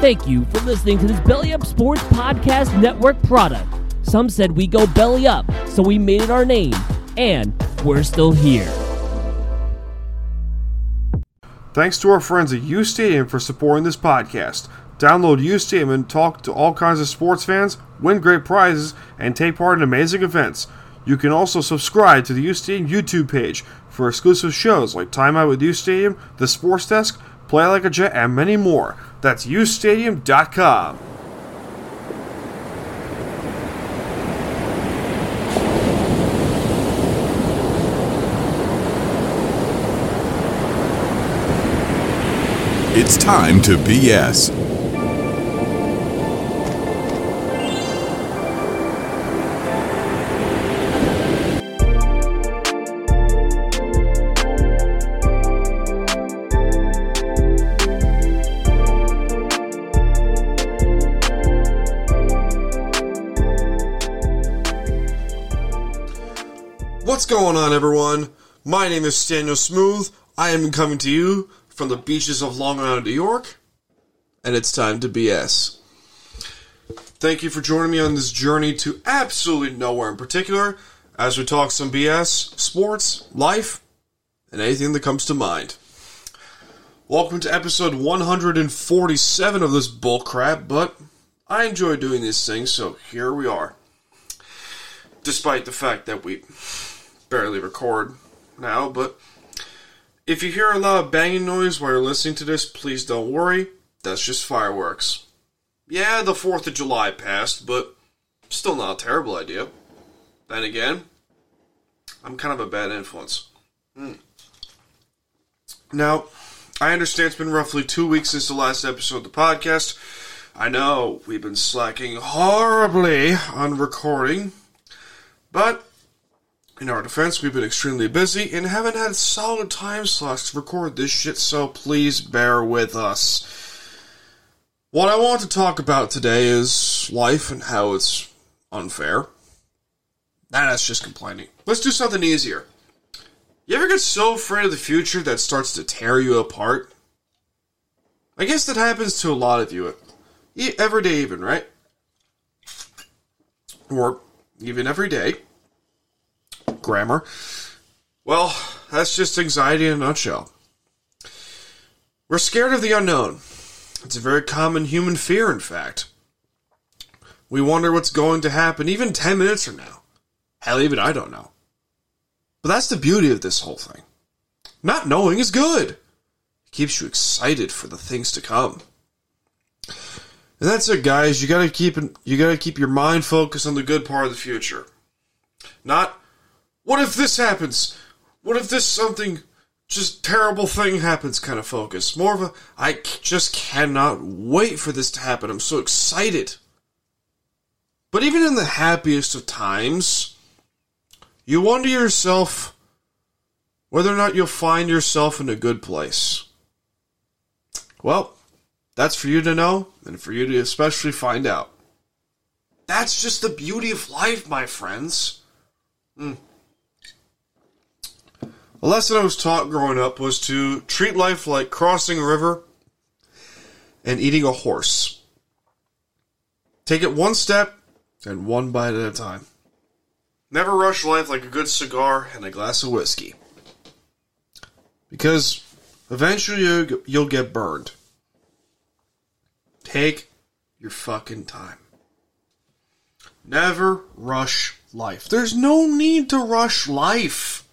Thank you for listening to this Belly Up Sports Podcast Network product. Some said we go belly up, so we made it our name, and we're still here. Thanks to our friends at UStadium for supporting this podcast. Download UStadium and talk to all kinds of sports fans, win great prizes, and take part in amazing events. You can also subscribe to the UStadium YouTube page for exclusive shows like Time Out with UStadium, The Sports Desk, Play Like a Jet, and many more. That's ustadium.com. It's time to BS. Going on, everyone? My name is Daniel Smooth. I am coming to you from the beaches of Long Island, New York, and it's time to BS. Thank you for joining me on this journey to absolutely nowhere in particular as we talk some BS, sports, life, and anything that comes to mind. Welcome to episode 147 of this bullcrap, but I enjoy doing these things, so here we are. Despite the fact that we barely record now, but if you hear a lot of banging noise while you're listening to this, please don't worry. That's just fireworks. Yeah, the 4th of July passed, but still not a terrible idea. Then again, I'm kind of a bad influence. Hmm. Now, I understand it's been roughly two weeks since the last episode of the podcast. I know we've been slacking horribly on recording, but in our defense, we've been extremely busy and haven't had solid time slots to record this shit, so please bear with us. What I want to talk about today is life and how it's unfair. Nah, that's just complaining. Let's do something easier. You ever get so afraid of the future that starts to tear you apart? I guess that happens to a lot of you. Every day, even, right? Or even every day grammar. Well, that's just anxiety in a nutshell. We're scared of the unknown. It's a very common human fear, in fact. We wonder what's going to happen even 10 minutes from now. Hell, even I don't know. But that's the beauty of this whole thing. Not knowing is good. It keeps you excited for the things to come. And that's it, guys. You gotta keep you gotta keep your mind focused on the good part of the future. Not what if this happens? What if this something just terrible thing happens kind of focus? More of a I just cannot wait for this to happen. I'm so excited. But even in the happiest of times, you wonder yourself whether or not you'll find yourself in a good place. Well, that's for you to know and for you to especially find out. That's just the beauty of life, my friends. Mm. A lesson I was taught growing up was to treat life like crossing a river and eating a horse. Take it one step and one bite at a time. Never rush life like a good cigar and a glass of whiskey. Because eventually you'll get burned. Take your fucking time. Never rush life. There's no need to rush life.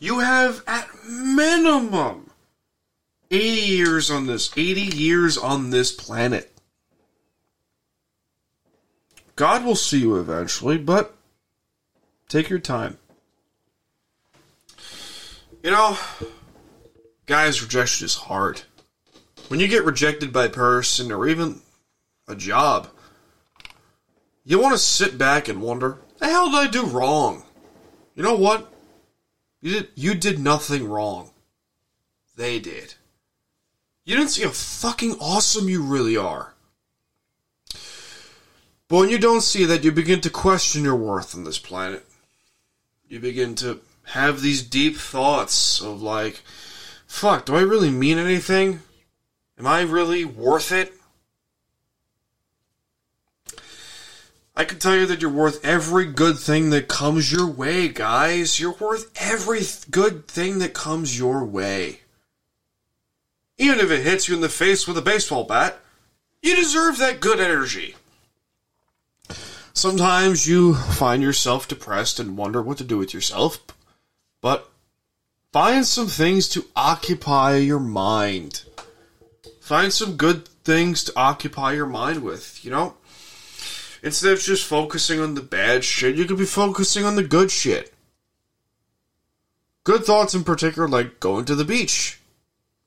You have at minimum 80 years on this, 80 years on this planet. God will see you eventually, but take your time. You know, guys, rejection is hard. When you get rejected by a person or even a job, you want to sit back and wonder, the hell did I do wrong? You know what? You did you did nothing wrong. They did. You didn't see how fucking awesome you really are. But when you don't see that, you begin to question your worth on this planet. You begin to have these deep thoughts of like, fuck, do I really mean anything? Am I really worth it? I can tell you that you're worth every good thing that comes your way, guys. You're worth every good thing that comes your way. Even if it hits you in the face with a baseball bat, you deserve that good energy. Sometimes you find yourself depressed and wonder what to do with yourself, but find some things to occupy your mind. Find some good things to occupy your mind with, you know? Instead of just focusing on the bad shit, you could be focusing on the good shit. Good thoughts in particular, like going to the beach,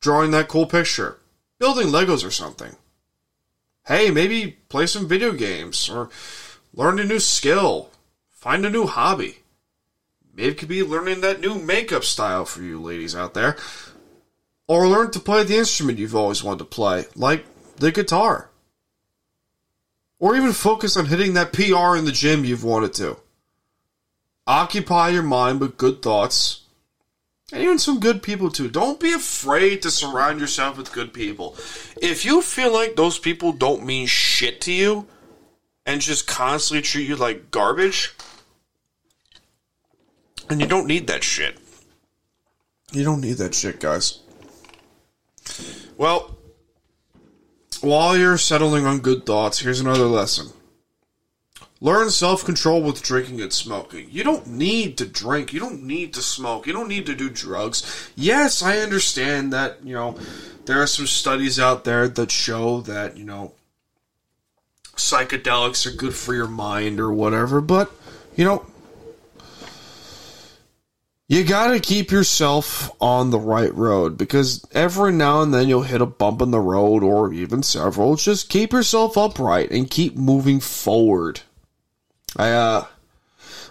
drawing that cool picture, building Legos or something. Hey, maybe play some video games or learn a new skill, find a new hobby. Maybe it could be learning that new makeup style for you ladies out there. Or learn to play the instrument you've always wanted to play, like the guitar. Or even focus on hitting that PR in the gym you've wanted to. Occupy your mind with good thoughts. And even some good people too. Don't be afraid to surround yourself with good people. If you feel like those people don't mean shit to you and just constantly treat you like garbage, and you don't need that shit. You don't need that shit, guys. Well, while you're settling on good thoughts, here's another lesson. Learn self control with drinking and smoking. You don't need to drink. You don't need to smoke. You don't need to do drugs. Yes, I understand that, you know, there are some studies out there that show that, you know, psychedelics are good for your mind or whatever, but, you know, you gotta keep yourself on the right road because every now and then you'll hit a bump in the road or even several. Just keep yourself upright and keep moving forward. I uh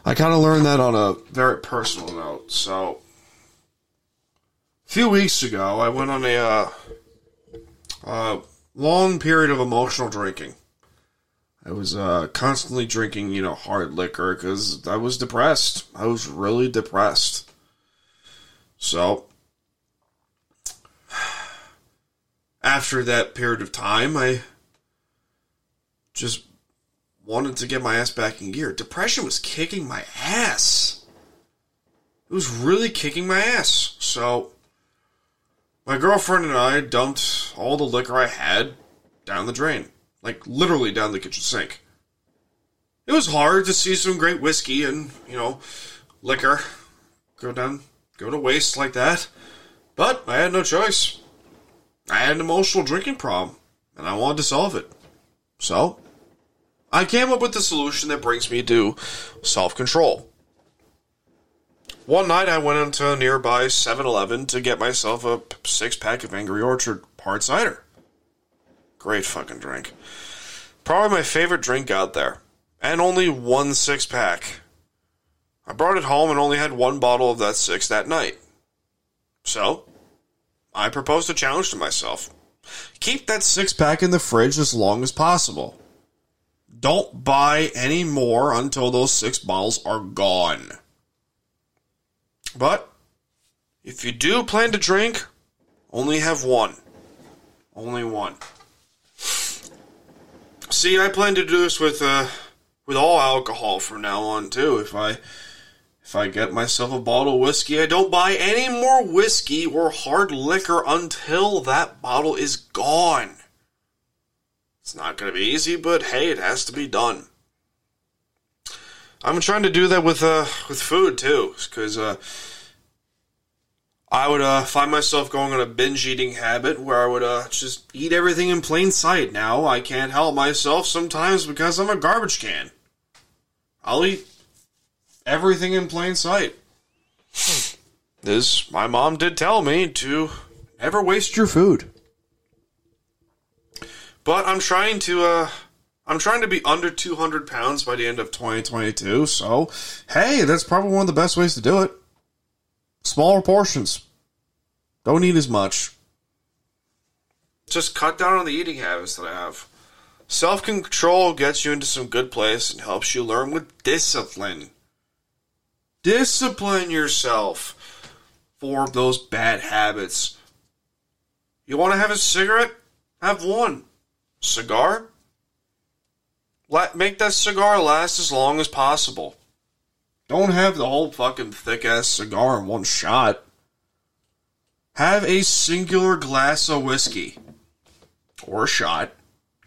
I kind of learned that on a very personal note. So a few weeks ago, I went on a uh, uh, long period of emotional drinking. I was uh, constantly drinking, you know, hard liquor because I was depressed. I was really depressed. So, after that period of time, I just wanted to get my ass back in gear. Depression was kicking my ass. It was really kicking my ass. So, my girlfriend and I dumped all the liquor I had down the drain. Like, literally down the kitchen sink. It was hard to see some great whiskey and, you know, liquor go down go to waste like that. But I had no choice. I had an emotional drinking problem, and I wanted to solve it. So, I came up with the solution that brings me to self control. One night I went into a nearby 7 Eleven to get myself a six pack of Angry Orchard hard cider. Great fucking drink. Probably my favorite drink out there. And only one six pack. I brought it home and only had one bottle of that six that night. So, I proposed a challenge to myself. Keep that six pack in the fridge as long as possible. Don't buy any more until those six bottles are gone. But, if you do plan to drink, only have one. Only one. See, I plan to do this with uh, with all alcohol from now on too. If I if I get myself a bottle of whiskey, I don't buy any more whiskey or hard liquor until that bottle is gone. It's not going to be easy, but hey, it has to be done. I'm trying to do that with uh with food too, because uh, I would uh, find myself going on a binge eating habit where I would uh, just eat everything in plain sight. Now I can't help myself sometimes because I'm a garbage can. I'll eat everything in plain sight. This, my mom did tell me to never waste your food. But I'm trying to, uh, I'm trying to be under 200 pounds by the end of 2022, so hey, that's probably one of the best ways to do it. Smaller portions. Don't eat as much. Just cut down on the eating habits that I have. Self control gets you into some good place and helps you learn with discipline. Discipline yourself for those bad habits. You want to have a cigarette? Have one. Cigar? Let, make that cigar last as long as possible. Don't have the whole fucking thick ass cigar in one shot. Have a singular glass of whiskey or a shot,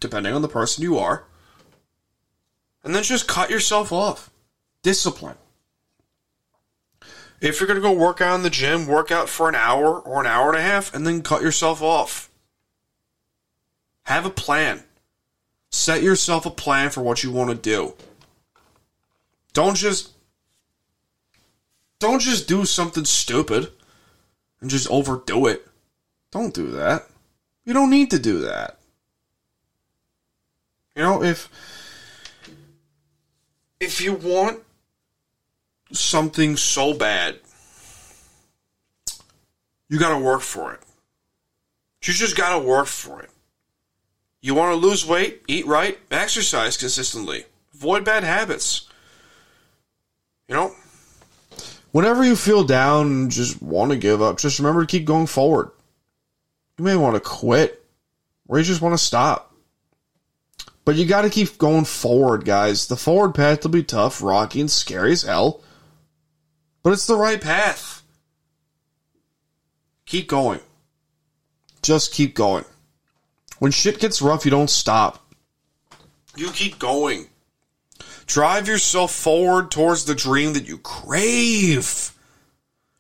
depending on the person you are, and then just cut yourself off. Discipline. If you're going to go work out in the gym, work out for an hour or an hour and a half, and then cut yourself off. Have a plan. Set yourself a plan for what you want to do. Don't just don't just do something stupid and just overdo it. Don't do that. You don't need to do that. You know, if if you want something so bad, you got to work for it. You just got to work for it. You want to lose weight, eat right, exercise consistently, avoid bad habits. You know, whenever you feel down and just want to give up, just remember to keep going forward. You may want to quit or you just want to stop. But you got to keep going forward, guys. The forward path will be tough, rocky, and scary as hell. But it's the right path. Keep going. Just keep going. When shit gets rough, you don't stop. You keep going. Drive yourself forward towards the dream that you crave.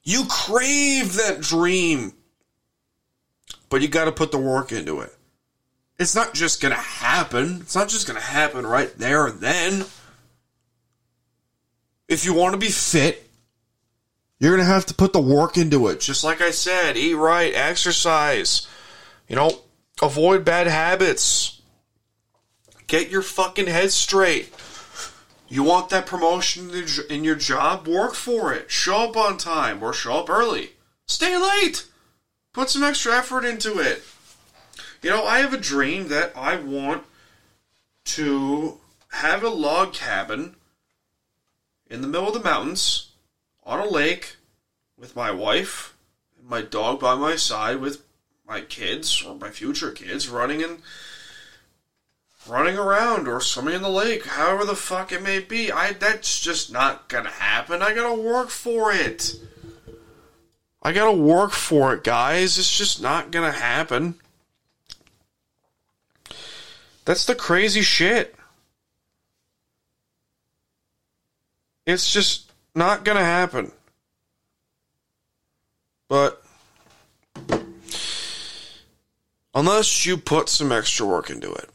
You crave that dream. But you got to put the work into it. It's not just going to happen. It's not just going to happen right there and then. If you want to be fit, you're going to have to put the work into it. Just like I said, eat right, exercise. You know, avoid bad habits. Get your fucking head straight. You want that promotion in your job? Work for it. Show up on time or show up early. Stay late. Put some extra effort into it. You know, I have a dream that I want to have a log cabin in the middle of the mountains on a lake with my wife and my dog by my side with my kids or my future kids running and running around or swimming in the lake, however the fuck it may be. I that's just not gonna happen. I gotta work for it. I gotta work for it, guys. It's just not gonna happen. That's the crazy shit. It's just not gonna happen. But unless you put some extra work into it,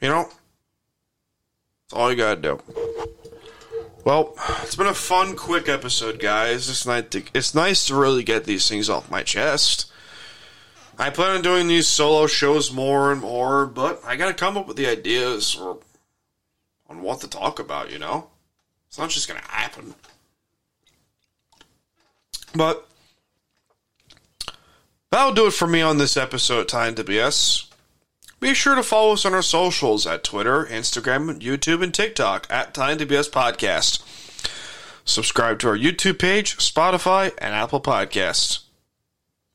you know, that's all you gotta do. Well, it's been a fun, quick episode, guys. It's nice to, it's nice to really get these things off my chest. I plan on doing these solo shows more and more, but I gotta come up with the ideas or on what to talk about, you know? It's not just gonna happen. But that'll do it for me on this episode of Time to. Be sure to follow us on our socials at Twitter, Instagram, YouTube, and TikTok at Time to Podcast. Subscribe to our YouTube page, Spotify, and Apple Podcasts.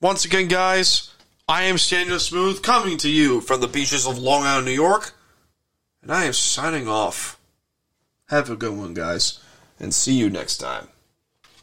Once again, guys, I am Samuel Smooth coming to you from the beaches of Long Island, New York, and I am signing off. Have a good one, guys, and see you next time.